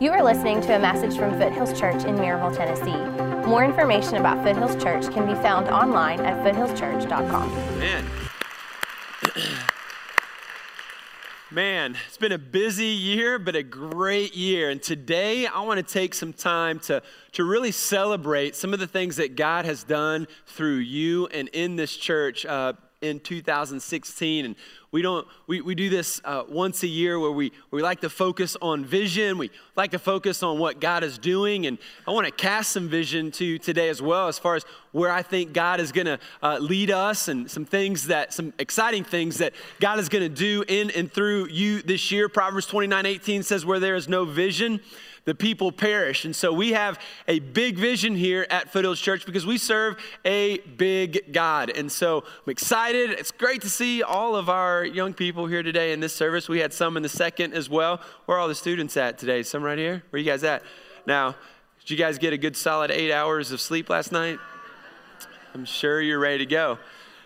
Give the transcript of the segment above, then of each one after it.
You are listening to a message from Foothills Church in Maryville, Tennessee. More information about Foothills Church can be found online at foothillschurch.com. Man. Man, it's been a busy year, but a great year. And today I want to take some time to, to really celebrate some of the things that God has done through you and in this church uh, in 2016. And we don't we, we do this uh, once a year where we, we like to focus on vision we like to focus on what god is doing and i want to cast some vision to today as well as far as where i think god is going to uh, lead us and some things that some exciting things that god is going to do in and through you this year proverbs 29 18 says where there is no vision the people perish. And so we have a big vision here at Foothills Church because we serve a big God. And so I'm excited. It's great to see all of our young people here today in this service. We had some in the second as well. Where are all the students at today? Some right here? Where you guys at? Now, did you guys get a good solid eight hours of sleep last night? I'm sure you're ready to go.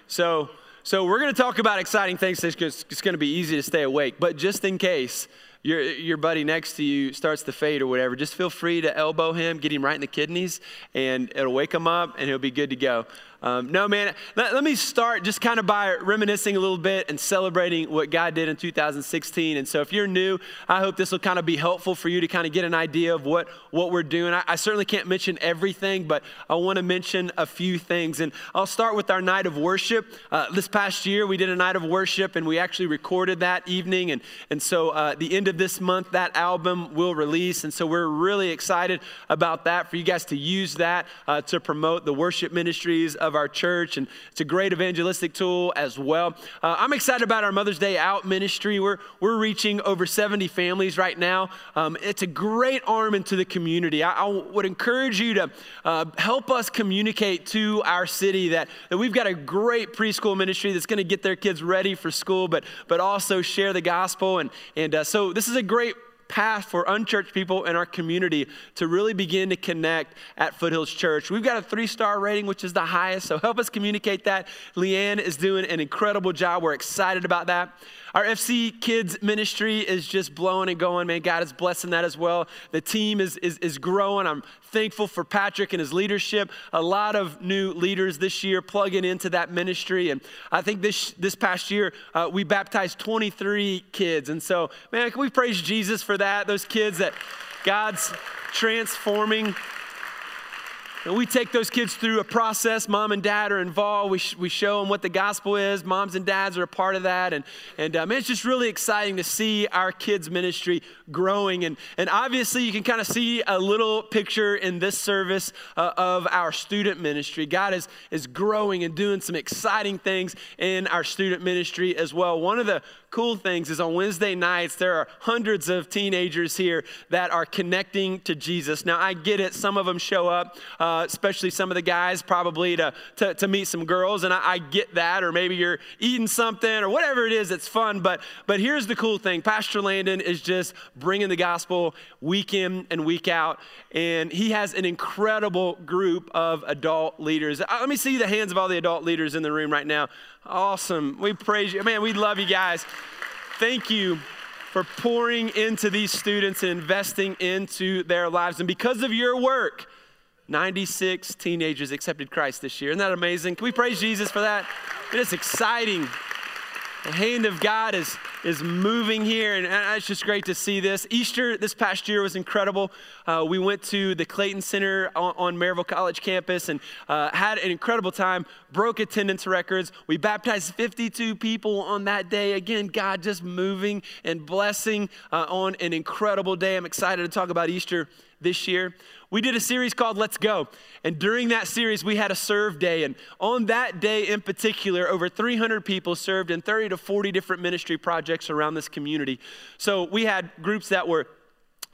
So, so we're going to talk about exciting things. It's going to be easy to stay awake, but just in case, your, your buddy next to you starts to fade or whatever, just feel free to elbow him, get him right in the kidneys, and it'll wake him up and he'll be good to go. Um, no, man, let, let, me start just kind of by reminiscing a little bit and celebrating what God did in 2016. And so, if you're new, I hope this will kind of be helpful for you to kind of get an idea of what, what we're doing. I, I certainly can't mention everything, but I want to mention a few things. And I'll start with our night of worship. Uh, this past year, we did a night of worship, and we actually recorded that evening. And, and so, uh, the end of this month, that album will release. And so, we're really excited about that for you guys to use that uh, to promote the worship ministries of our church, and it's a great evangelistic tool as well. Uh, I'm excited about our Mother's Day Out ministry. We're, we're reaching over 70 families right now. Um, it's a great arm into the community. I, I would encourage you to uh, help us communicate to our city that, that we've got a great preschool ministry that's going to get their kids ready for school, but, but also share the gospel. And, and uh, so this is a great path for unchurched people in our community to really begin to connect at Foothills Church. We've got a three star rating, which is the highest, so help us communicate that. Leanne is doing an incredible job. We're excited about that. Our FC Kids ministry is just blowing and going, man. God is blessing that as well. The team is, is, is growing. I'm thankful for Patrick and his leadership. A lot of new leaders this year plugging into that ministry. And I think this, this past year, uh, we baptized 23 kids. And so, man, can we praise Jesus for that? Those kids that God's transforming and we take those kids through a process. Mom and dad are involved. We, sh- we show them what the gospel is. Moms and dads are a part of that. And, and um, it's just really exciting to see our kids' ministry growing. And, and obviously, you can kind of see a little picture in this service uh, of our student ministry. God is, is growing and doing some exciting things in our student ministry as well. One of the cool things is on Wednesday nights, there are hundreds of teenagers here that are connecting to Jesus. Now, I get it. Some of them show up, uh, especially some of the guys, probably to, to, to meet some girls, and I, I, get that. Or maybe you're eating something or whatever it is, it's fun. But, but here's the cool thing Pastor Landon is just bringing the gospel week in and week out, and he has an incredible group of adult leaders. Uh, let me see the hands of all the adult leaders in the room right now. Awesome. We praise you. Man, we love you guys. Thank you for pouring into these students and investing into their lives. And because of your work, 96 teenagers accepted Christ this year. Isn't that amazing? Can we praise Jesus for that? It is exciting. The hand of God is, is moving here, and it's just great to see this. Easter this past year was incredible. Uh, we went to the Clayton Center on, on Maryville College campus and uh, had an incredible time, broke attendance records. We baptized 52 people on that day. Again, God just moving and blessing uh, on an incredible day. I'm excited to talk about Easter this year we did a series called Let's Go. And during that series, we had a serve day. And on that day in particular, over 300 people served in 30 to 40 different ministry projects around this community. So we had groups that were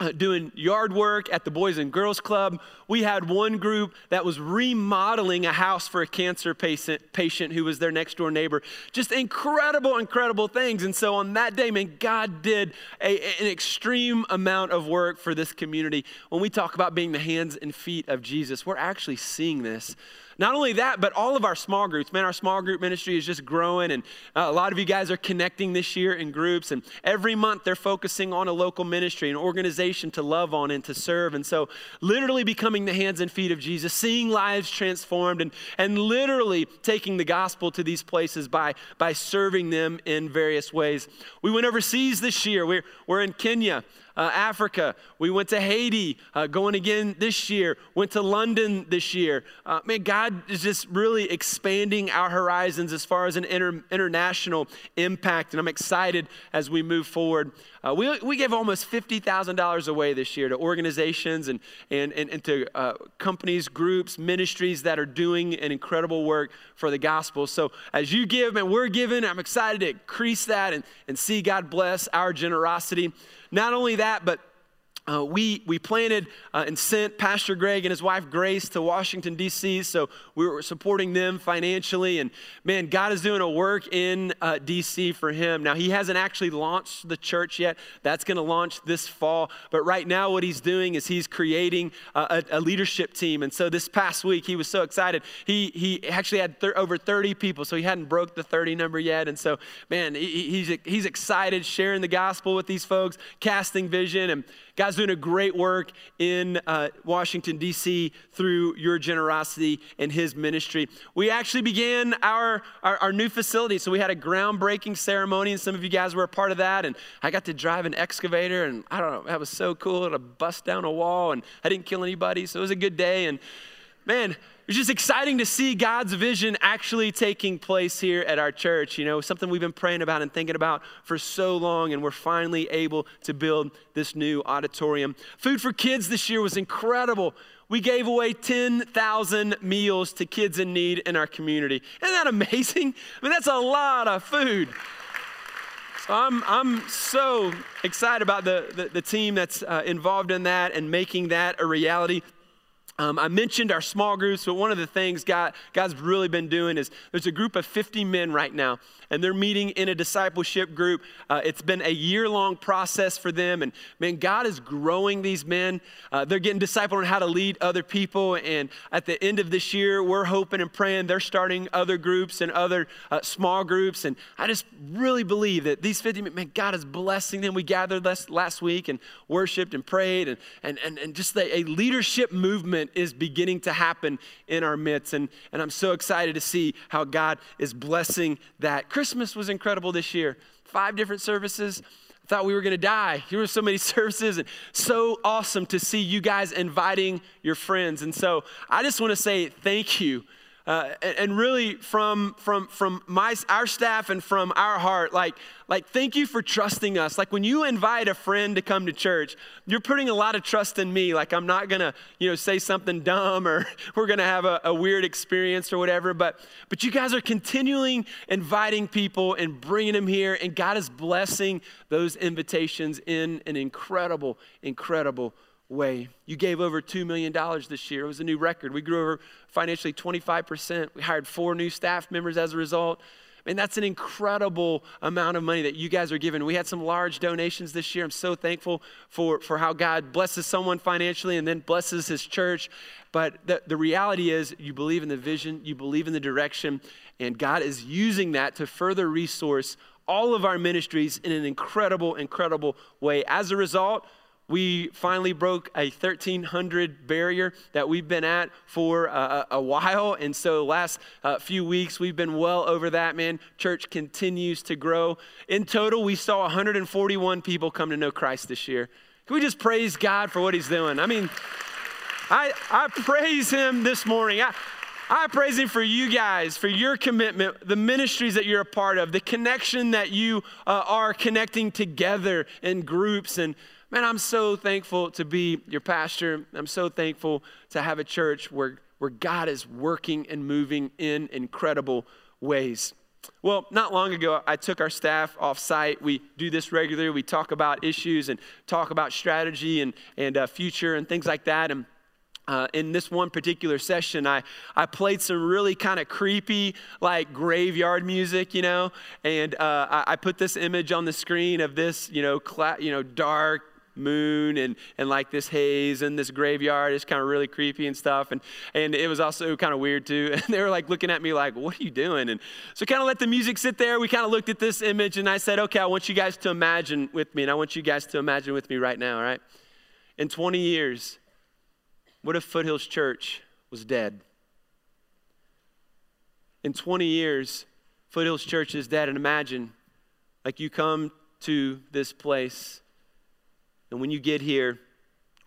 Uh, doing yard work at the Boys and Girls Club. We had one group that was remodeling a house for a cancer patient, patient who was their next door neighbor. Just incredible, incredible things. And so on that day, man, God did a, an extreme amount of work for this community. When we talk about being the hands and feet of Jesus, we're actually seeing this Not only that, but all of our small groups. Man, our small group ministry is just growing, and uh, a lot of you guys are connecting this year in groups. And every month they're focusing on a local ministry, an organization to love on and to serve. And so, literally becoming the hands and feet of Jesus, seeing lives transformed, and, and literally taking the gospel to these places by, by serving them in various ways. We went overseas this year. We're, we're in Kenya uh, Africa. We went to Haiti, uh, going again this year. Went to London this year. Uh, man, God is just really expanding our horizons as far as an inter- international impact, and I'm excited as we move forward. Uh, we, we gave almost $50,000 away this year to organizations and, and, and, and to uh, companies, groups, ministries that are doing an incredible work for the gospel. So as you give, and we're giving, I'm excited to increase that and, and see God bless our generosity. Not only that, but uh, we, we planted uh, and sent Pastor Greg and his wife Grace to Washington, D.C., so we were supporting them financially. And man, God is doing a work in uh, D.C. for him. Now, he hasn't actually launched the church yet. That's going to launch this fall. But right now, what he's doing is he's creating a, a, leadership team. And so this past week, he was so excited. He, he actually had over 30 people, so he hadn't broke the 30 number yet. And so, man, he, he's, he's excited sharing the gospel with these folks, casting vision. And God's doing a great work in uh, Washington, D.C. through your generosity and his ministry. We actually began our, our, our, new facility. So we had a groundbreaking ceremony, and some of you guys were a part of that. And I got to drive an excavator, and I don't know, that was so cool to bust down a wall, and I didn't kill anybody. So it was a good day. And man, it's just exciting to see God's vision actually taking place here at our church. You know, something we've been praying about and thinking about for so long, and we're finally able to build this new auditorium. Food for Kids this year was incredible. We gave away 10,000 meals to kids in need in our community. Isn't that amazing? I mean, that's a lot of food. So I'm, I'm so excited about the, the, the team that's uh, involved in that and making that a reality. Um, I mentioned our small groups, but one of the things God, God's really been doing is there's a group of 50 men right now and they're meeting in a discipleship group. Uh, it's been a year long process for them. And man, God is growing these men. Uh, they're getting discipled on how to lead other people. And at the end of this year, we're hoping and praying they're starting other groups and other uh, small groups. And I just really believe that these 50 men, man, God is blessing them. We gathered last, last week and worshiped and prayed. And, and, and, and just a, a leadership movement is beginning to happen in our midst. And, and I'm so excited to see how God is blessing that. Christmas was incredible this year. Five different services. I thought we were going to die. Here were so many services and so awesome to see you guys inviting your friends. And so I just want to say thank you uh, and, really from from from my our staff and from our heart like like thank you for trusting us. Like when you invite a friend to come to church you're putting a lot of trust in me. Like i'm not gonna you know say something dumb or we're gonna have a, a weird experience or whatever but but you guys are continuing inviting people and bringing them here and god is blessing those invitations in an incredible incredible way. You gave over $2 million this year. It was a new record. We grew over financially 25%. We hired four new staff members as a result. Mean, that's an incredible amount of money that you guys are giving. We had some large donations this year. I'm so thankful for, for how God blesses someone financially and then blesses his church. But the, the reality is, you believe in the vision, you believe in the direction, and God is using that to further resource all of our ministries in an incredible, incredible way. As a result, we finally broke a 1300 barrier that we've been at for a, a while. And so, last uh, few weeks, we've been well over that, man. Church continues to grow. In total, we saw 141 people come to know Christ this year. Can we just praise God for what He's doing? I mean, I, I praise Him this morning. I, I praise Him for you guys, for your commitment, the ministries that you're a part of, the connection that you uh, are connecting together in groups. And Man, I'm so thankful to be your pastor. I'm so thankful to have a church where, where God is working and moving in incredible ways. Well, not long ago, I took our staff off site. We do this regularly. We talk about issues and talk about strategy and, and uh, future and things like that. And uh, in this one particular session, I, I played some really kind of creepy, like graveyard music, you know, and uh, I, I, put this image on the screen of this, you know, cla- you know, dark, moon and, and like this haze and this graveyard is kind of really creepy and stuff. And, and it was also kind of weird too. And they were like looking at me like, what are you doing? And so kind of let the music sit there. We kind of looked at this image and I said, okay, I want you guys to imagine with me. And I want you guys to imagine with me right now, all right? In 20 years, what if Foothills Church was dead? In 20 years, Foothills Church is dead. And imagine, like, you come to this place and when you get here,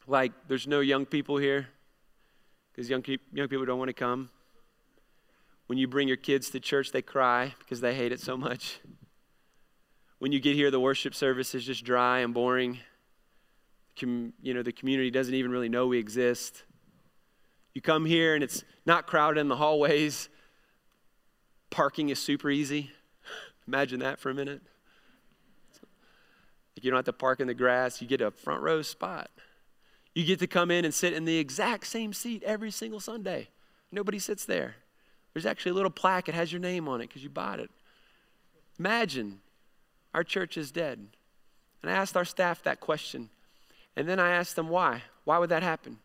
like there's no young people here because young, young people don't want to come. When you bring your kids to church, they cry because they hate it so much. When you get here, the worship service is just dry and boring. Com, you know, the community doesn't even really know we exist. You come here and it's not crowded in the hallways. Parking is super easy. Imagine that for a minute. You don't have to park in the grass, you get a front row spot. You get to come in and sit in the exact same seat every single Sunday. Nobody sits there. There's actually a little plaque, it has your name on it because you bought it. Imagine our church is dead. And I asked our staff that question. And then I asked them why. Why would that happen?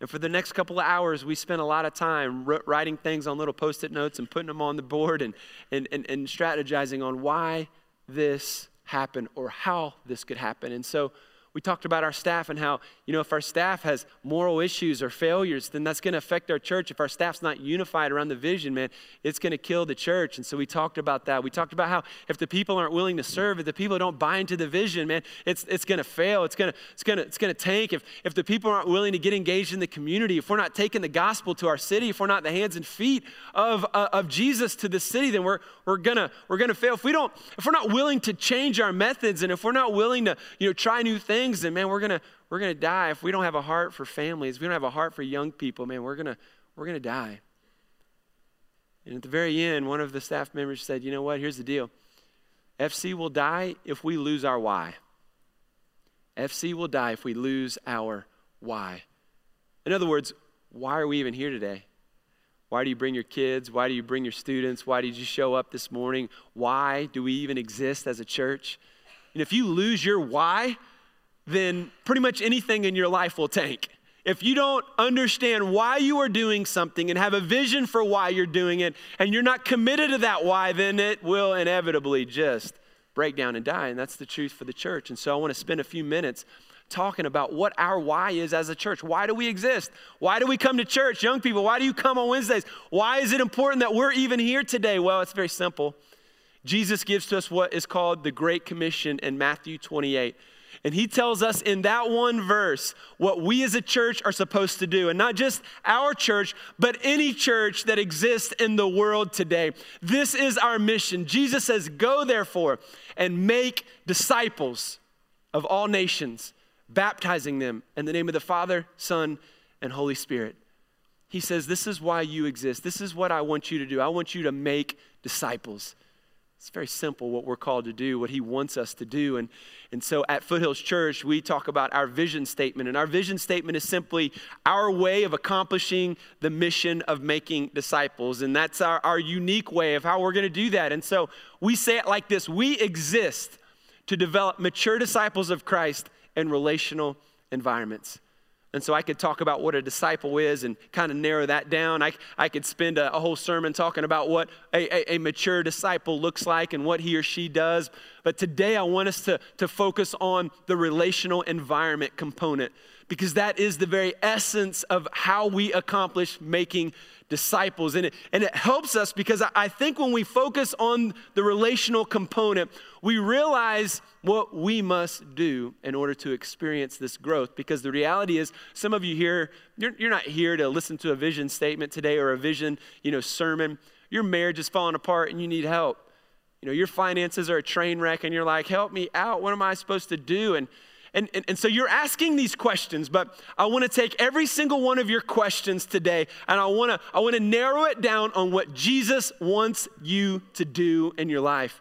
And for the next couple of hours, we spent a lot of time writing things on little post it notes and putting them on the board and, and, and, and strategizing on why this happen or how this could happen. And so we talked about our staff and how, you know, if our staff has moral issues or failures, then that's going to affect our church. If our staff's not unified around the vision, man, it's going to kill the church. And so we talked about that. We talked about how if the people aren't willing to serve, if the people don't buy into the vision, man, it's, it's going to fail. It's going to it's going to it's going to tank. If, if the people aren't willing to get engaged in the community, if we're not taking the gospel to our city, if we're not the hands and feet of, uh, of Jesus to the city, then we're, we're going to we're going to fail. If we don't, if we're not willing to change our methods and if we're not willing to, you know, try new things, things, and man, we're gonna we're gonna die if we don't have a heart for families. If we don't have a heart for young people, man, we're gonna we're gonna die. And at the very end, one of the staff members said, "You know what? Here's the deal. FC will die if we lose our why. FC will die if we lose our why. In other words, why are we even here today? Why do you bring your kids? Why do you bring your students? Why did you show up this morning? Why do we even exist as a church? And if you lose your why, then pretty much anything in your life will tank. If you don't understand why you are doing something and have a vision for why you're doing it, and you're not committed to that why, then it will inevitably just break down and die. And that's the truth for the church. And so I want to spend a few minutes talking about what our why is as a church. Why do we exist? Why do we come to church? Young people, why do you come on Wednesdays? Why is it important that we're even here today? Well, it's very simple. Jesus gives to us what is called the Great Commission in Matthew 28. And he tells us in that one verse what we as a church are supposed to do. And not just our church, but any church that exists in the world today. This is our mission. Jesus says, Go therefore and make disciples of all nations, baptizing them in the name of the Father, Son, and Holy Spirit. He says, This is why you exist. This is what I want you to do. I want you to make disciples. It's very simple what we're called to do, what He wants us to do. And, and so at Foothills Church, we talk about our vision statement. And our vision statement is simply our way of accomplishing the mission of making disciples. And that's our, our unique way of how we're going to do that. And so we say it like this We exist to develop mature disciples of Christ in relational environments. And so I could talk about what a disciple is and kind of narrow that down. I, I could spend a, a whole sermon talking about what a, a, a, mature disciple looks like and what he or she does. But today I want us to, to focus on the relational environment component because that is the very essence of how we accomplish making disciples. And it, and it helps us because I think when we focus on the relational component, we realize what we must do in order to experience this growth. Because the reality is, some of you here, you're, you're not here to listen to a vision statement today or a vision, you know, sermon. Your marriage is falling apart and you need help. You know, your finances are a train wreck and you're like, help me out. What am I supposed to do? And and, and, and so you're asking these questions, but I want to take every single one of your questions today and I want to I want to narrow it down on what Jesus wants you to do in your life.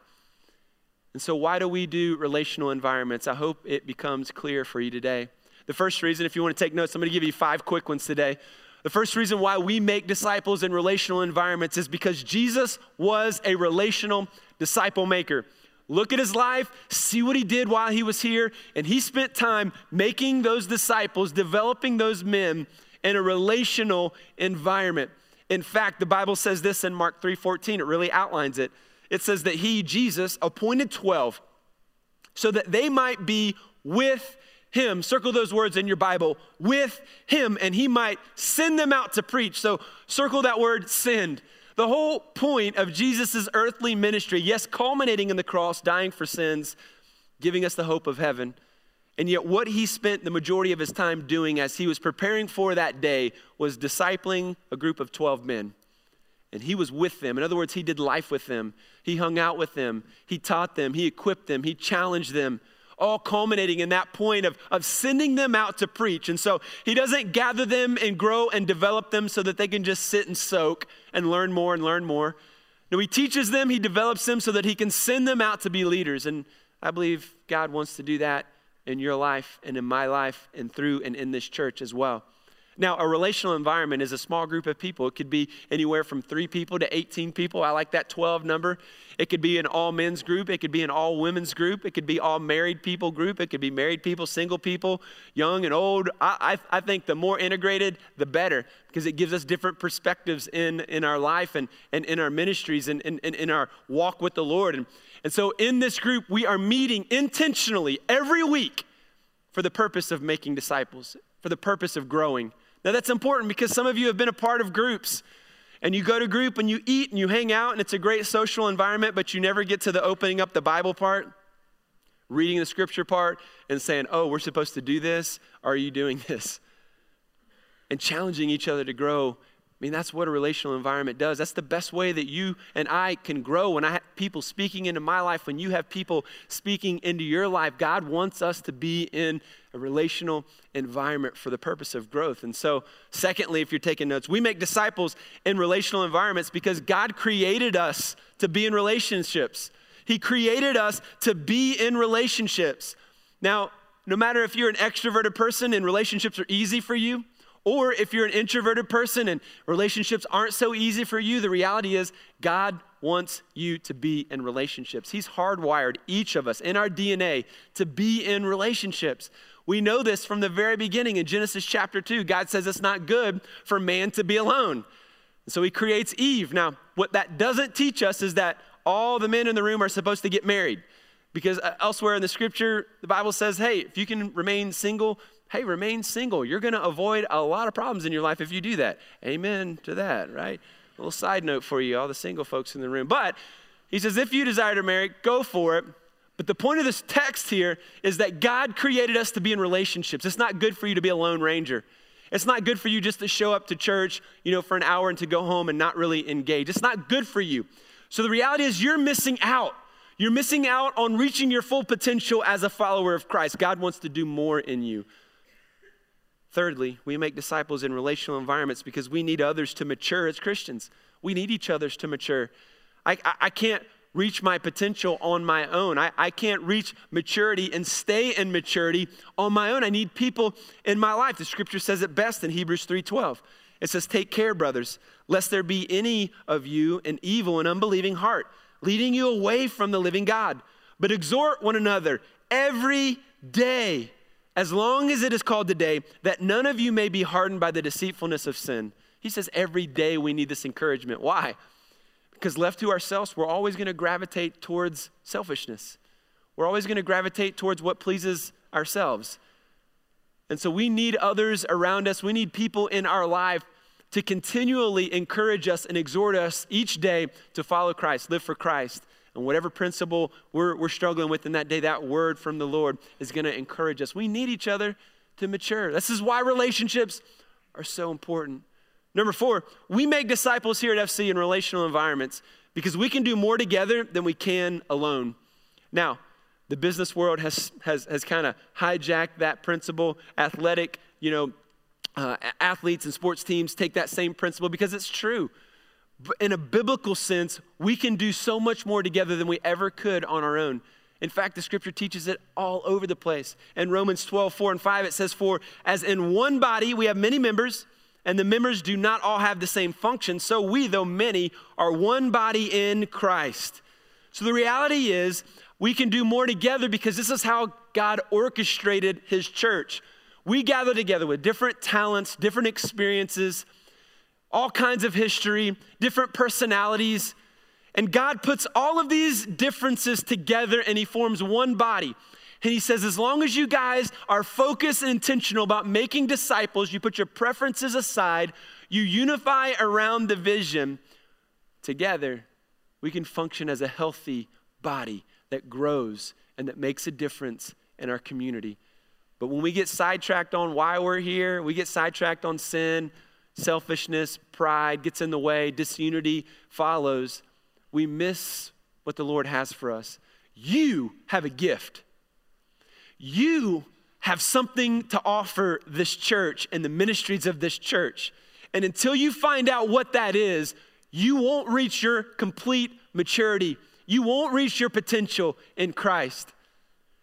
And so why do we do relational environments? I hope it becomes clear for you today. The first reason, if you want to take notes, I'm going to give you five quick ones today. The first reason why we make disciples in relational environments is because Jesus was a relational disciple maker. Look at his life, see what he did while he was here, and he spent time making those disciples, developing those men in a relational environment. In fact, the Bible says this in Mark 3:14, it really outlines it. It says that he, Jesus, appointed 12 so that they might be with him. Circle those words in your Bible, with him, and he might send them out to preach. So circle that word send. The whole point of Jesus' earthly ministry, yes, culminating in the cross, dying for sins, giving us the hope of heaven. And yet, what he spent the majority of his time doing as he was preparing for that day was discipling a group of 12 men. And he was with them. In other words, he did life with them. He hung out with them. He taught them. He equipped them. He challenged them all culminating in that point of, of sending them out to preach. And so he doesn't gather them and grow and develop them so that they can just sit and soak and learn more and learn more. No, he teaches them, he develops them so that he can send them out to be leaders. And I believe God wants to do that in your life and in my life and through and in this church as well. Now, a relational environment is a small group of people. It could be anywhere from three people to 18 people. I like that 12 number. It could be an all men's group. It could be an all women's group. It could be all married people group. It could be married people, single people, young and old. I, I, I think the more integrated, the better because it gives us different perspectives in, in our life and, and in our ministries and in, in, in our walk with the Lord. And, and so in this group, we are meeting intentionally every week for the purpose of making disciples, for the purpose of growing. Now, that's important because some of you have been a part of groups and you go to group and you eat and you hang out and it's a great social environment, but you never get to the opening up the Bible part, reading the scripture part, and saying, oh, we're supposed to do this. Are you doing this? And challenging each other to grow mean, that's what a relational environment does. That's the best way that you and I can grow. When I have people speaking into my life, when you have people speaking into your life, God wants us to be in a relational environment for the purpose of growth. And so, secondly, if you're taking notes, we make disciples in relational environments because God created us to be in relationships. He created us to be in relationships. Now, no matter if you're an extroverted person and relationships are easy for you, or if you're an introverted person and relationships aren't so easy for you, the reality is God wants you to be in relationships. He's hardwired each of us in our DNA to be in relationships. We know this from the very beginning in Genesis chapter 2. God says it's not good for man to be alone. So he creates Eve. Now, what that doesn't teach us is that all the men in the room are supposed to get married. Because uh, elsewhere in the scripture, the Bible says, hey, if you can remain single, hey, remain single. You're going to avoid a lot of problems in your life if you do that. Amen to that, right? A little side note for you, all the single folks in the room. But he says, if you desire to marry, go for it. But the point of this text here is that God created us to be in relationships. It's not good for you to be a lone ranger. It's not good for you just to show up to church, you know, for an hour and to go home and not really engage. It's not good for you. So the reality is you're missing out. You're missing out on reaching your full potential as a follower of Christ. God wants to do more in you. Thirdly, we make disciples in relational environments because we need others to mature as Christians. We need each other's to mature. I, I, I can't reach my potential on my own. I, I can't reach maturity and stay in maturity on my own. I need people in my life. The scripture says it best in Hebrews 3:12. It says, Take care, brothers, lest there be any of you an evil and unbelieving heart, leading you away from the living God. But exhort one another every day as long as it is called today, that none of you may be hardened by the deceitfulness of sin. He says every day we need this encouragement. Why? Because left to ourselves, we're always going to gravitate towards selfishness. We're always going to gravitate towards what pleases ourselves. And so we need others around us. We need people in our life to continually encourage us and exhort us each day to follow Christ, live for Christ. And whatever principle we're, we're struggling with in that day, that word from the Lord is going to encourage us. We need each other to mature. This is why relationships are so important. Number four, we make disciples here at FC in relational environments because we can do more together than we can alone. Now, the business world has, has, has kind of hijacked that principle. Athletic, you know, uh, athletes and sports teams take that same principle because it's true in a biblical sense, we can do so much more together than we ever could on our own. In fact, the scripture teaches it all over the place. In Romans 12, 4 and 5, it says, For as in one body we have many members, and the members do not all have the same function, so we, though many, are one body in Christ. So the reality is, We can do more together because this is how God orchestrated his church. We gather together with different talents, different experiences, all kinds of history, different personalities. And God puts all of these differences together and he forms one body. And he says, as long as you guys are focused and intentional about making disciples, you put your preferences aside, you unify around the vision, together we can function as a healthy body that grows and that makes a difference in our community. But when we get sidetracked on why we're here, we get sidetracked on sin, selfishness, pride gets in the way, disunity follows, we miss what the Lord has for us. You have a gift. You have something to offer this church and the ministries of this church. And until you find out what that is, you won't reach your complete maturity. You won't reach your potential in Christ.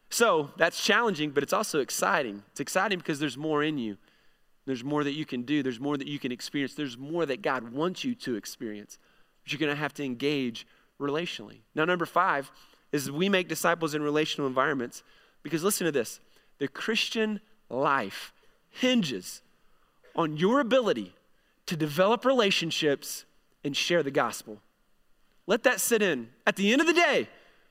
So that's challenging, but it's also exciting. It's exciting because there's more in you. There's more that you can do. There's more that you can experience. There's more that God wants you to experience. But you're going to have to engage relationally. Now, number five is we make disciples in relational environments because listen to this the Christian life hinges on your ability to develop relationships and share the gospel. Let that sit in. At the end of the day,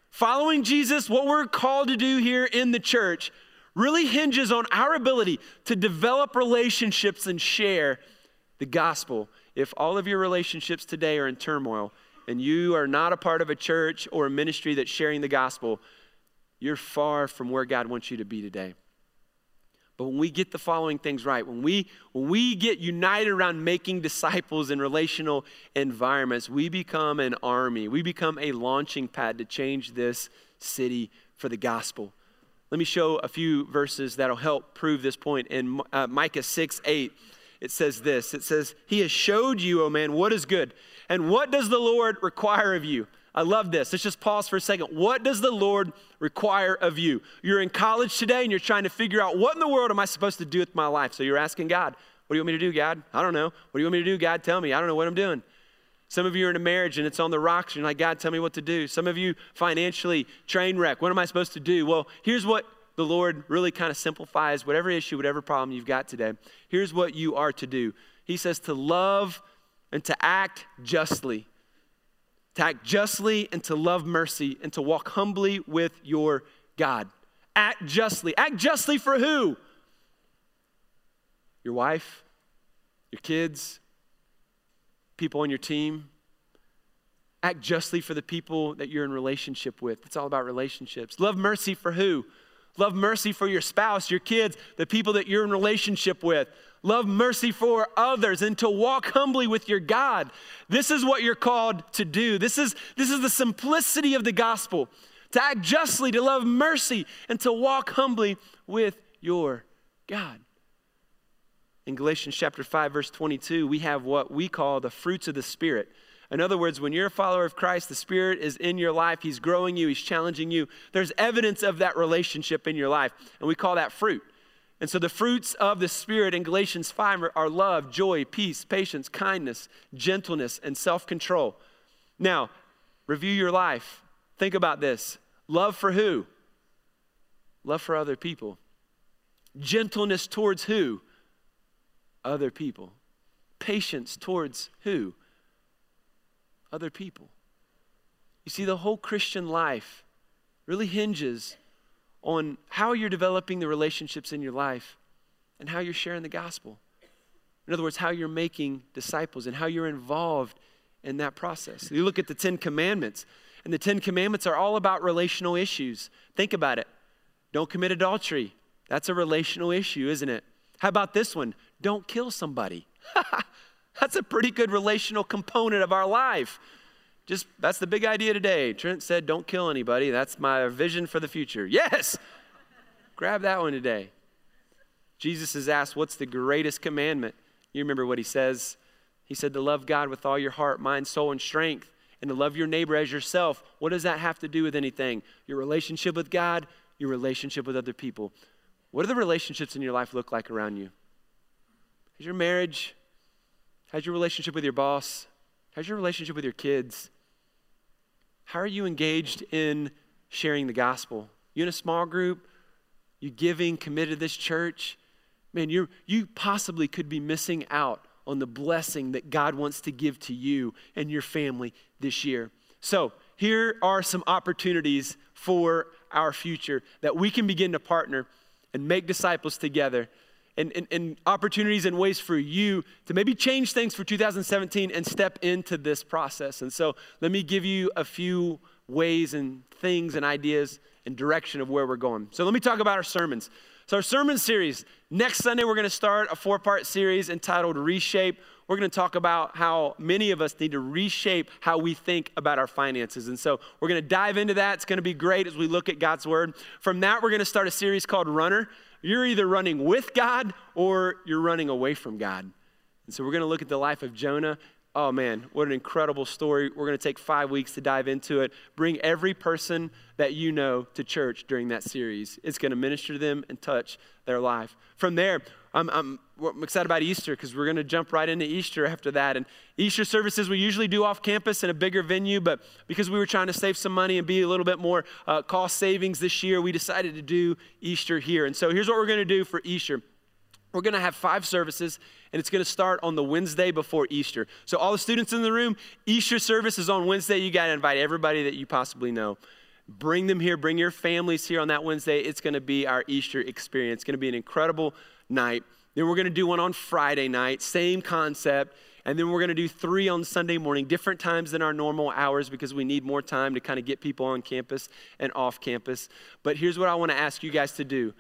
following Jesus, what we're called to do here in the church, really hinges on our ability to develop relationships and share the gospel. If all of your relationships today are in turmoil and you are not a part of a church or a ministry that's sharing the gospel, you're far from where God wants you to be today. But when we get the following things right, when we, when we get united around making disciples in relational environments, we become an army. We become a launching pad to change this city for the gospel. Let me show a few verses that'll help prove this point. In uh, Micah 6 8, it says this It says, He has showed you, O man, what is good. And what does the Lord require of you? I love this. Let's just pause for a second. What does the Lord require of you? You're in college today and you're trying to figure out what in the world am I supposed to do with my life? So you're asking God, What do you want me to do, God? I don't know. What do you want me to do, God? Tell me. I don't know what I'm doing. Some of you are in a marriage and it's on the rocks. And you're like, God, tell me what to do. Some of you financially, train wreck. What am I supposed to do? Well, here's what the Lord really kind of simplifies whatever issue, whatever problem you've got today. Here's what you are to do He says to love and to act justly to act justly and to love mercy and to walk humbly with your God. Act justly. Act justly for who? Your wife, your kids, people on your team. Act justly for the people that you're in relationship with. It's all about relationships. Love mercy for who? Love mercy for your spouse, your kids, the people that you're in relationship with. Love mercy for others and to walk humbly with your God. This is what you're called to do. This is, this is the simplicity of the gospel to act justly, to love mercy, and to walk humbly with your God. In Galatians chapter 5, verse 22, we have what we call the fruits of the Spirit. In other words, when you're a follower of Christ, the Spirit is in your life. He's growing you, He's challenging you. There's evidence of that relationship in your life, and we call that fruit. And so the fruits of the Spirit in Galatians 5 are, love, joy, peace, patience, kindness, gentleness, and self control. Now, review your life. Think about this love for who? Love for other people. Gentleness towards who? Other people. Patience towards who? other people. You see, the whole Christian life really hinges on how you're developing the relationships in your life and how you're sharing the gospel. In other words, how you're making disciples and how you're involved in that process. You look at the Ten Commandments, and the Ten Commandments are all about relational issues. Think about it. Don't commit adultery. That's a relational issue, isn't it? How about this one? Don't kill somebody. That's a pretty good relational component of our life. Just that's the big idea today. Trent said, Don't kill anybody. That's my vision for the future. Yes! Grab that one today. Jesus is asked, What's the greatest commandment? You remember what he says? He said, To love God with all your heart, mind, soul, and strength, and to love your neighbor as yourself. What does that have to do with anything? Your relationship with God, your relationship with other people. What do the relationships in your life look like around you? Is your marriage How's your relationship with your boss? How's your relationship with your kids? How are you engaged in sharing the gospel. You in a small group, you giving, committed to this church, man, you you possibly could be missing out on the blessing that God wants to give to you and your family this year. So, here are some opportunities for our future that we can begin to partner and make disciples together. And, and, and, opportunities and ways for you to maybe change things for 2017 and step into this process. And so, let me give you a few ways and things and ideas and direction of where we're going. So, let me talk about our sermons. So, our sermon series, next Sunday, we're going to start a four part series entitled Reshape. We're going to talk about how many of us need to reshape how we think about our finances. And so, we're going to dive into that. It's going to be great as we look at God's Word. From that, we're going to start a series called Runner. You're either running with God or you're running away from God. And so, we're going to look at the life of Jonah Oh man, what an incredible story. We're going to take five weeks to dive into it. Bring every person that you know to church during that series. It's going to minister to them and touch their life. From there, I'm, I'm, I'm excited about Easter because we're going to jump right into Easter after that. And Easter services we usually do off campus in a bigger venue, but because we were trying to save some money and be a little bit more uh, cost savings this year, we decided to do Easter here. And so here's what we're going to do for Easter. We're going to have five services, and it's going to start on the Wednesday before Easter. So, all the students in the room, Easter service is on Wednesday. You got to invite everybody that you possibly know. Bring them here, bring your families here on that Wednesday. It's going to be our Easter experience. It's going to be an incredible night. Then we're going to do one on Friday night, same concept. And then we're going to do three on Sunday morning, different times than our normal hours because we need more time to kind of get people on campus and off campus. But here's what I want to ask you guys to do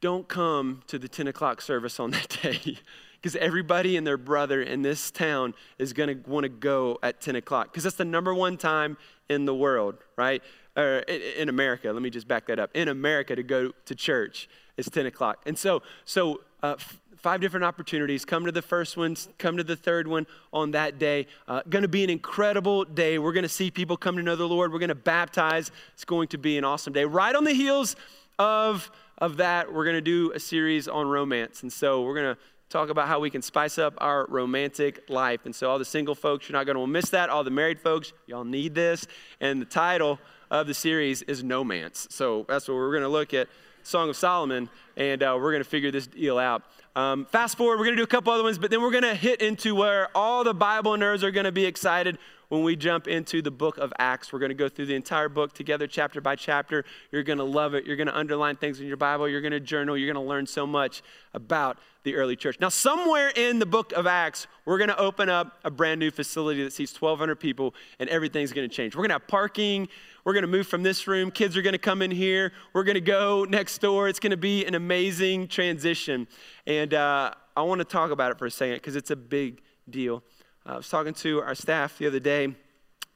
don't come to the 10 o'clock service on that day because everybody and their brother in this town is going to want to go at 10 o'clock because that's the number one time in the world, right? Or in America, let me just back that up. In America, to go to church is 10 o'clock. And so, so uh, five different opportunities. Come to the first one, come to the third one on that day. Uh, going to be an incredible day. We're going to see people come to know the Lord. We're going to baptize. It's going to be an awesome day. Right on the heels of of that, we're going to do a series on romance. And so we're going to talk about how we can spice up our romantic life. And so, all the single folks, you're not going to miss that. All the married folks, y'all need this. And the title of the series is Nomance. So, that's what we're going to look at Song of Solomon, and uh, we're going to figure this deal out. Um, fast forward, we're going to do a couple other ones, but then we're going to hit into where all the Bible nerds are going to be excited when we jump into the book of Acts. We're going to go through the entire book together, chapter by chapter. You're going to love it. You're going to underline things in your Bible. You're going to journal. You're going to learn so much about the early church. Now, somewhere in the book of Acts, we're going to open up a brand new facility that seats 1,200 people, and everything's going to change. We're going to have parking. We're going to move from this room. Kids are going to come in here. We're going to go next door. It's going to be an amazing transition. And uh, I want to talk about it for a second because it's a big deal. I was talking to our staff the other day,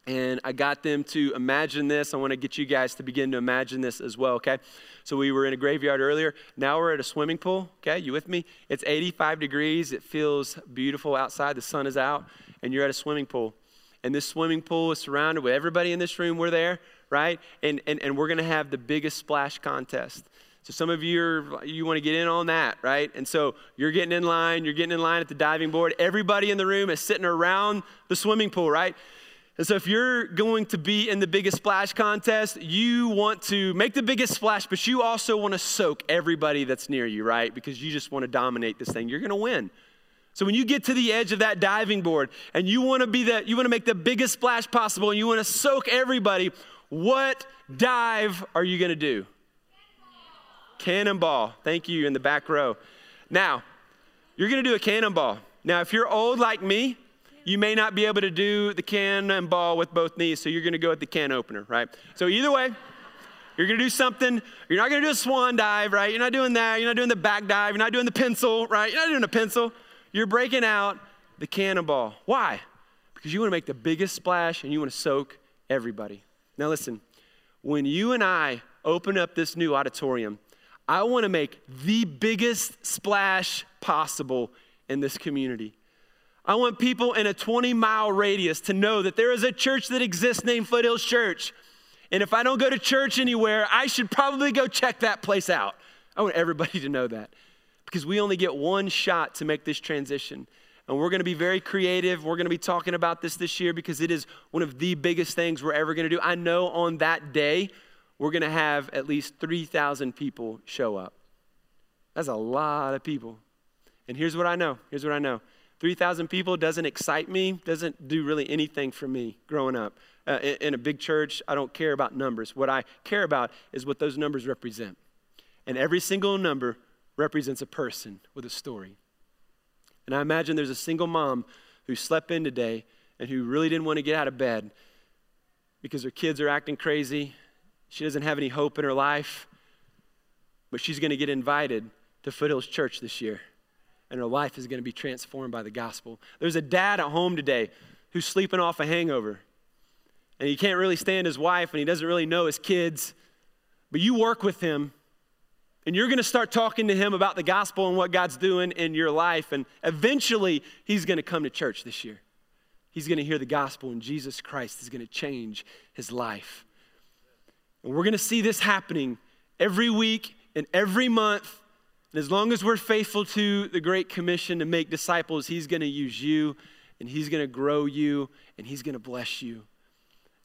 and I got them to imagine this. I want to get you guys to begin to imagine this as well, okay? So we were in a graveyard earlier. Now we're at a swimming pool, okay? You with me? It's 85 degrees. It feels beautiful outside. The sun is out, and you're at a swimming pool. And this swimming pool is surrounded with everybody in this room. We're there, right? And, and, and we're going to have the biggest splash contest. So some of you are, you want to get in on that, right? And so you're getting in line, you're getting in line at the diving board. Everybody in the room is sitting around the swimming pool, right? And so if you're going to be in the biggest splash contest, you want to make the biggest splash, but you also want to soak everybody that's near you, right? Because you just want to dominate this thing. You're going to win. So when you get to the edge of that diving board and you want to be that you want to make the biggest splash possible and you want to soak everybody, what dive are you going to do? Cannonball. Thank you in the back row. Now, you're going to do a cannonball. Now, if you're old like me, you may not be able to do the cannonball with both knees, so you're going to go with the can opener, right? So either way, you're going to do something. You're not going to do a swan dive, right? You're not doing that. You're not doing the back dive. You're not doing the pencil, right? You're not doing a pencil. You're breaking out the cannonball. Why? Because you want to make the biggest splash and you want to soak everybody. Now, listen, when you and I open up this new auditorium, I want to make the biggest splash possible in this community. I want people in a 20 mile radius to know that there is a church that exists named Foothills Church. And if I don't go to church anywhere, I should probably go check that place out. I want everybody to know that because we only get one shot to make this transition. And we're going to be very creative. We're going to be talking about this this year because it is one of the biggest things we're ever going to do. I know on that day, we're going to have at least 3,000 people show up. That's a lot of people. And here's what I know. Here's what I know. 3,000 people doesn't excite me, doesn't do really anything for me growing up. Uh, in, in a big church, I don't care about numbers. What I care about is what those numbers represent. And every single number represents a person with a story. And I imagine there's a single mom who slept in today and who really didn't want to get out of bed because her kids are acting crazy. She doesn't have any hope in her life, but she's going to get invited to Foothills Church this year, and her life is going to be transformed by the gospel. There's a dad at home today who's sleeping off a hangover, and he can't really stand his wife, and he doesn't really know his kids, but you work with him and you're going to start talking to him about the gospel and what God's doing in your life. And eventually, he's going to come to church this year. He's going to hear the gospel, and Jesus Christ is going to change his life. And we're going to see this happening every week and every month. And as long as we're faithful to the Great Commission to make disciples, he's going to use you, and he's going to grow you, and he's going to bless you.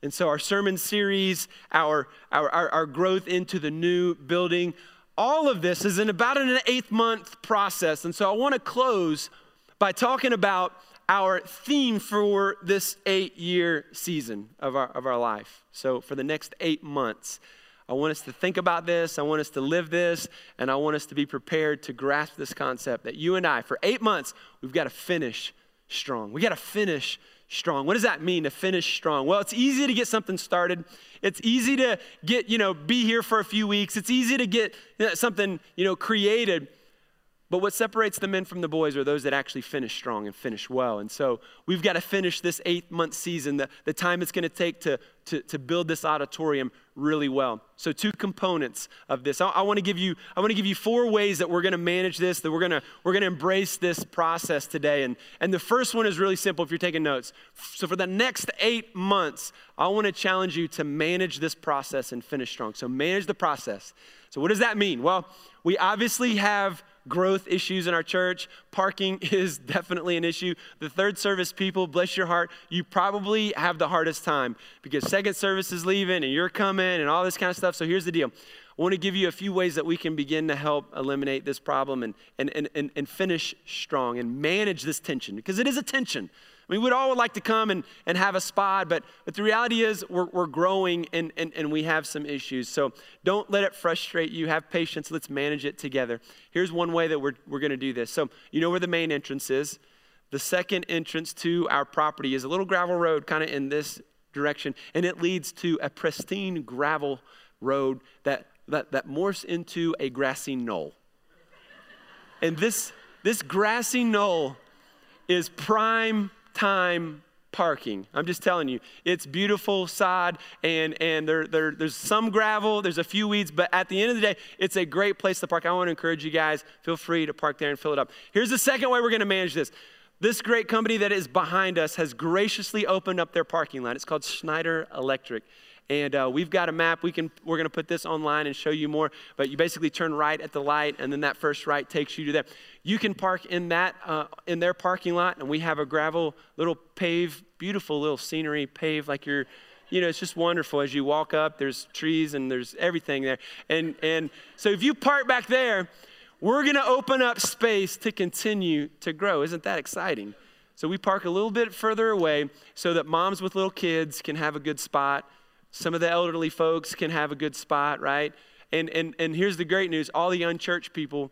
And so, our sermon series, our, our, our, our growth into the new building, all of this is in about an eighth month process. And so I want to close by talking about our theme for this eight year season of our, of our life. So for the next eight months, I want us to think about this. I want us to live this. And I want us to be prepared to grasp this concept that you and I, for eight months, we've got to finish strong. We got to finish strong. What does that mean to finish strong? Well, it's easy to get something started. It's easy to get, you know, be here for a few weeks. It's easy to get something, you know, created. But what separates the men from the boys are those that actually finish strong and finish well. And so we've got to finish this eight month season, the, the time it's going to take to, to, to build this auditorium really well. So two components of this. I, I want to give you, I want to give you four ways that we're going to manage this, that we're going to, we're going to embrace this process today. And, and the first one is really simple if you're taking notes. So for the next eight months, I want to challenge you to manage this process and finish strong. So manage the process. So what does that mean? Well, we obviously have growth issues in our church. Parking is definitely an issue. The third service people, bless your heart, you probably have the hardest time because second service is leaving and you're coming and all this kind of stuff. So here's the deal. I want to give you a few ways that we can begin to help eliminate this problem and, and, and, and, finish strong and manage this tension because it is a tension. I mean, we'd all would like to come and, and have a spot, but, but the reality is we're, we're growing and, and, and we have some issues. So don't let it frustrate you. Have patience. Let's manage it together. Here's one way that we're, we're going to do this. So, you know where the main entrance is. The second entrance to our property is a little gravel road kind of in this direction, and it leads to a pristine gravel road that, that, that morphs into a grassy knoll. And this, this grassy knoll is prime time parking. I'm just telling you, it's beautiful sod, and, and there, there, there's some gravel, there's a few weeds, but at the end of the day, it's a great place to park. I want to encourage you guys, feel free to park there and fill it up. Here's the second way we're going to manage this. This great company that is behind us has graciously opened up their parking lot. It's called Schneider Electric. And uh, we've got a map. We can, we're going to put this online and show you more. But you basically turn right at the light, and then that first right takes you to there. You can park in that uh, in their parking lot, and we have a gravel little pave, beautiful little scenery, pave like you're you know, it's just wonderful as you walk up. There's trees and there's everything there. And, and so if you park back there, we're going to open up space to continue to grow. Isn't that exciting? So we park a little bit further away so that moms with little kids can have a good spot. Some of the elderly folks can have a good spot, right? And, and, and here's the great news all the unchurched people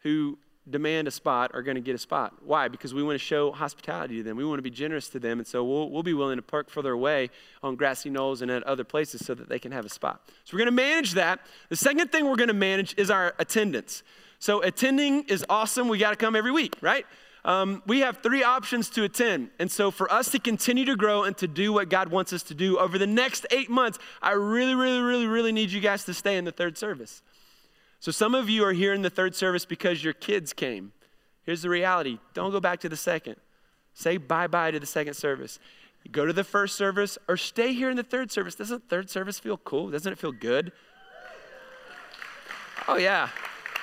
who demand a spot are going to get a spot. Why? Because we want to show hospitality to them. We want to be generous to them. And so we'll, we'll be willing to park further away on grassy knolls and at other places so that they can have a spot. So we're going to manage that. The second thing we're going to manage is our attendance. So attending is awesome. We got to come every week, right? Um, we have three options to attend. And so, for us to continue to grow and to do what God wants us to do over the next eight months, I really, really, really, really need you guys to stay in the third service. So, some of you are here in the third service because your kids came. Here's the reality don't go back to the second. Say bye bye to the second service. Go to the first service or stay here in the third service. Doesn't third service feel cool? Doesn't it feel good? Oh, yeah.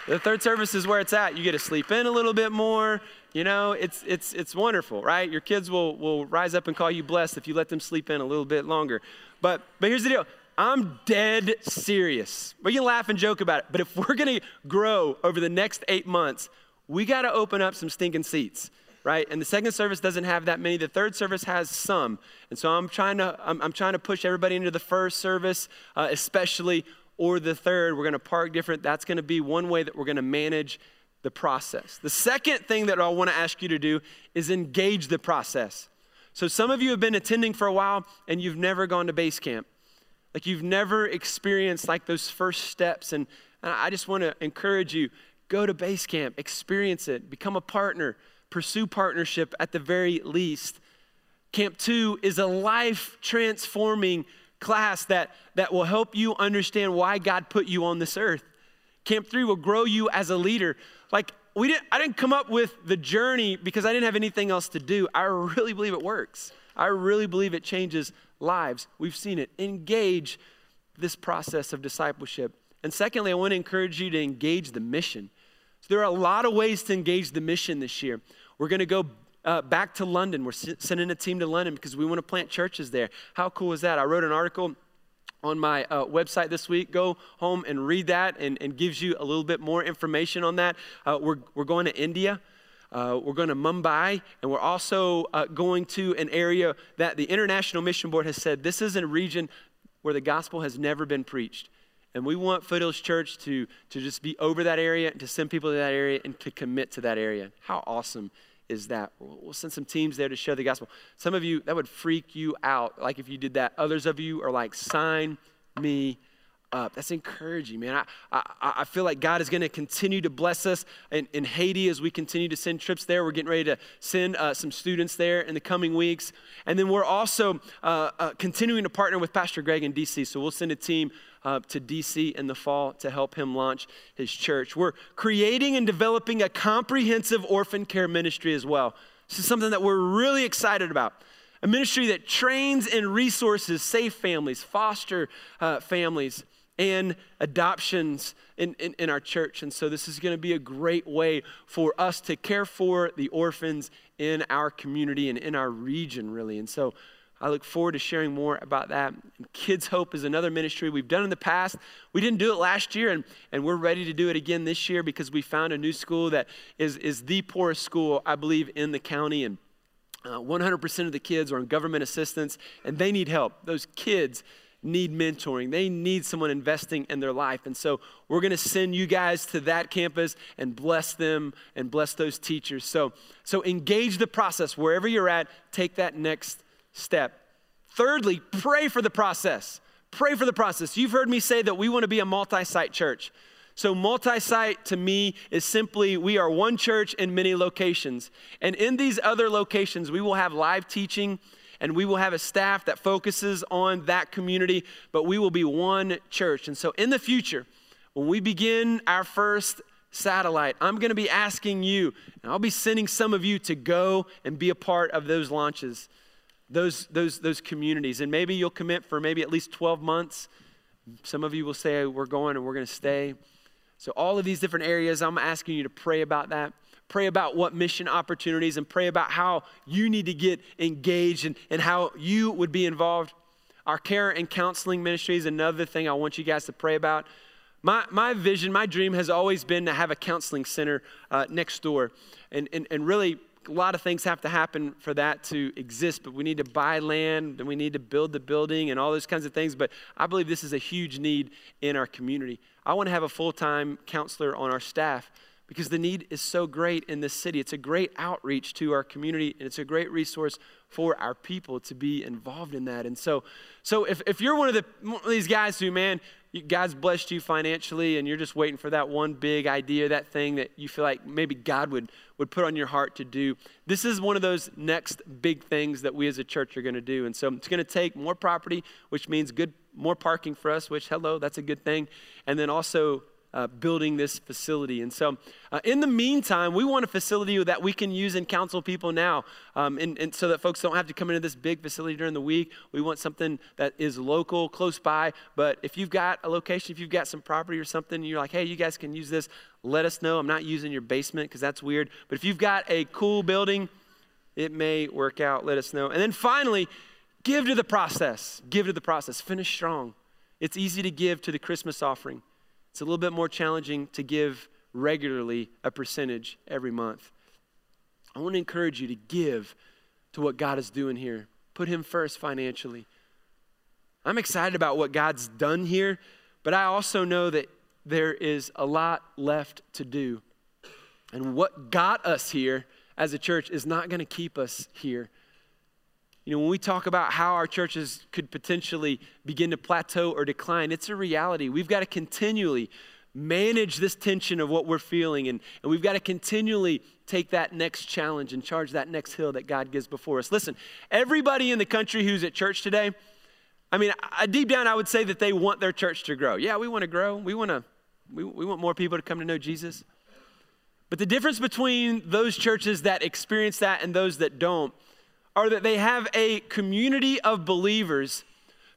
The third service is where it's at. You get to sleep in a little bit more. You know, it's, it's, it's wonderful, right? Your kids will, will rise up and call you blessed if you let them sleep in a little bit longer. But, but here's the deal I'm dead serious. We can laugh and joke about it, but if we're gonna grow over the next eight months, we gotta open up some stinking seats right? And the second service doesn't have that many. The third service has some. And so I'm trying to, I'm, I'm trying to push everybody into the first service, uh, especially, or the third. We're to park different. That's to be one way that we're to manage the process. The second thing that I want to ask you to do is engage the process. So some of you have been attending for a while and you've never gone to base camp. Like you've never experienced like those first steps. And, and I just want to encourage you go to base camp, experience it, become a partner, pursue partnership at the very least. Camp two is a life transforming class that, that will help you understand why God put you on this earth. Camp three will grow you as a leader. Like, we didn't, I didn't come up with the journey because I didn't have anything else to do. I really believe it works. I really believe it changes lives. We've seen it. Engage this process of discipleship. And secondly, I want to encourage you to engage the mission. So there are a lot of ways to engage the mission this year. We're going to go uh, back to London. We're sending a team to London because we want to plant churches there. How cool is that? I wrote an article on my uh, website this week. Go home and read that and, and gives you a little bit more information on that. Uh, we're, we're going to India. Uh, we're going to Mumbai, and we're also uh, going to an area that the International Mission Board has said this is a region where the gospel has never been preached. And we want Foothills Church to, to just be over that area, and to send people to that area, and to commit to that area. How awesome is that? We'll send some teams there to share the gospel. Some of you, that would freak you out, like if you did that. Others of you are like, sign me up. That's encouraging, man. I, I, I feel like God is going to continue to bless us in, in Haiti as we continue to send trips there. We're getting ready to send uh, some students there in the coming weeks. And then we're also uh, uh, continuing to partner with Pastor Greg in DC. So we'll send a team uh, to DC in the fall to help him launch his church. We're creating and developing a comprehensive orphan care ministry as well. This is something that we're really excited about a ministry that trains and resources safe families, foster uh, families, and adoptions in, in, in, our church. And so, this is going to be a great way for us to care for the orphans in our community and in our region, really. And so, I look forward to sharing more about that. And Kids Hope is another ministry we've done in the past. We didn't do it last year, and, and we're ready to do it again this year because we found a new school that is, is the poorest school, I believe, in the county. And uh, 100% of the kids are on government assistance, and they need help. Those kids need mentoring. They need someone investing in their life. And so we're going to send you guys to that campus and bless them and bless those teachers. So, so engage the process wherever you're at. Take that next step. Thirdly, pray for the process. Pray for the process. You've heard me say that we want to be a multi site church. So, multi site to me is simply we are one church in many locations. And in these other locations, we will have live teaching and we will have a staff that focuses on that community, but we will be one church. And so, in the future, when we begin our first satellite, I'm going to be asking you, and I'll be sending some of you to go and be a part of those launches, those, those, those communities. And maybe you'll commit for maybe at least 12 months. Some of you will say, We're going and we're going to stay. So, all of these different areas, I'm asking you to pray about that. Pray about what mission opportunities and pray about how you need to get engaged and, and how you would be involved. Our care and counseling ministry is another thing I want you guys to pray about. My, my vision, my dream has always been to have a counseling center uh, next door. And, and, and really, a lot of things have to happen for that to exist, but we need to buy land and we need to build the building and all those kinds of things. But I believe this is a huge need in our community. I want to have a full time counselor on our staff because the need is so great in this city. It's a great outreach to our community, and it's a great resource for our people to be involved in that. And so, so if, if you're one of, the, one of these guys who, man, God's blessed you financially, and you're just waiting for that one big idea, that thing that you feel like maybe God would, would put on your heart to do, this is one of those next big things that we as a church are going to do. And so it's going to take more property, which means good more parking for us, which, hello, that's a good thing. And then also uh, building this facility. And so, uh, in the meantime, we want a facility that we can use and counsel people now, um, and, and, so that folks don't have to come into this big facility during the week. We want something that is local, close by. But if you've got a location, if you've got some property or something, you're like, hey, you guys can use this, let us know. I'm not using your basement because that's weird. But if you've got a cool building, it may work out. Let us know. And then finally, give to the process. Give to the process. Finish strong. It's easy to give to the Christmas offering, it's a little bit more challenging to give regularly a percentage every month. I want to encourage you to give to what God is doing here. Put Him first financially. I'm excited about what God's done here, but I also know that there is a lot left to do. And what got us here as a church is not going to keep us here. You know, when we talk about how our churches could potentially begin to plateau or decline, it's a reality. We've got to continually manage this tension of what we're feeling, and, and we've got to continually take that next challenge and charge that next hill that God gives before us. Listen, everybody in the country who's at church today, I mean, I, deep down, I would say that they want their church to grow. Yeah, we want to grow. We want to. We, we want more people to come to know Jesus. But the difference between those churches that experience that and those that don't are that they have a community of believers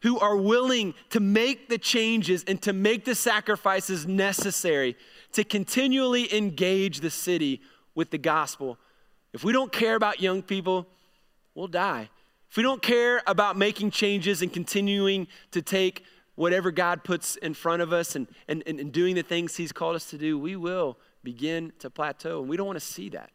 who are willing to make the changes and to make the sacrifices necessary to continually engage the city with the gospel. If we don't care about young people, we'll die. If we don't care about making changes and continuing to take whatever God puts in front of us and, and, and doing the things He's called us to do, we will begin to plateau. And we don't want to see that.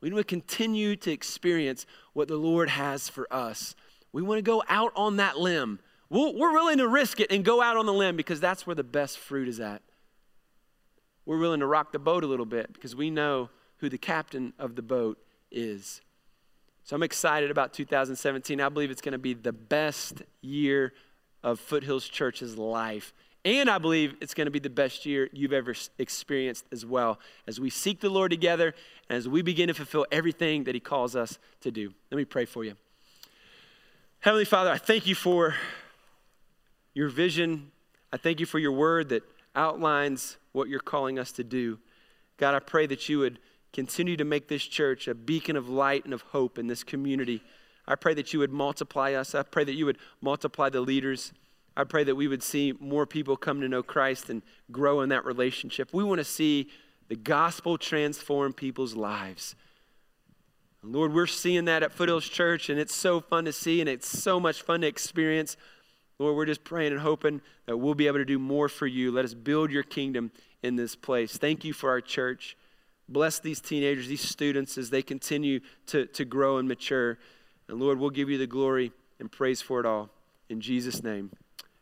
We want to continue to experience what the Lord has for us. We want to go out on that limb we we are willing to risk it and go out on the limb because that's where the best fruit is at. We're willing to rock the boat a little bit because we know who the captain of the boat is. So I'm excited about 2017. I believe it's going to be the best year of Foothills Church's life. And I believe it's going to be the best year you've ever experienced as well as we seek the Lord together and as we begin to fulfill everything that He calls us to do. Let me pray for you. Heavenly Father, I thank you for your vision. I thank you for your word that outlines what you're calling us to do. God, I pray that you would continue to make this church a beacon of light and of hope in this community. I pray that you would multiply us. I pray that you would multiply the leaders. I pray that we would see more people come to know Christ and grow in that relationship. We want to see the gospel transform people's lives. Lord, we're seeing that at Foothills Church, and it's so fun to see, and it's so much fun to experience. Lord, we're just praying and hoping that we'll be able to do more for you. Let us build your kingdom in this place. Thank you for our church. Bless these teenagers, these students, as they continue to, to grow and mature. And Lord, we'll give you the glory and praise for it all. In Jesus' name,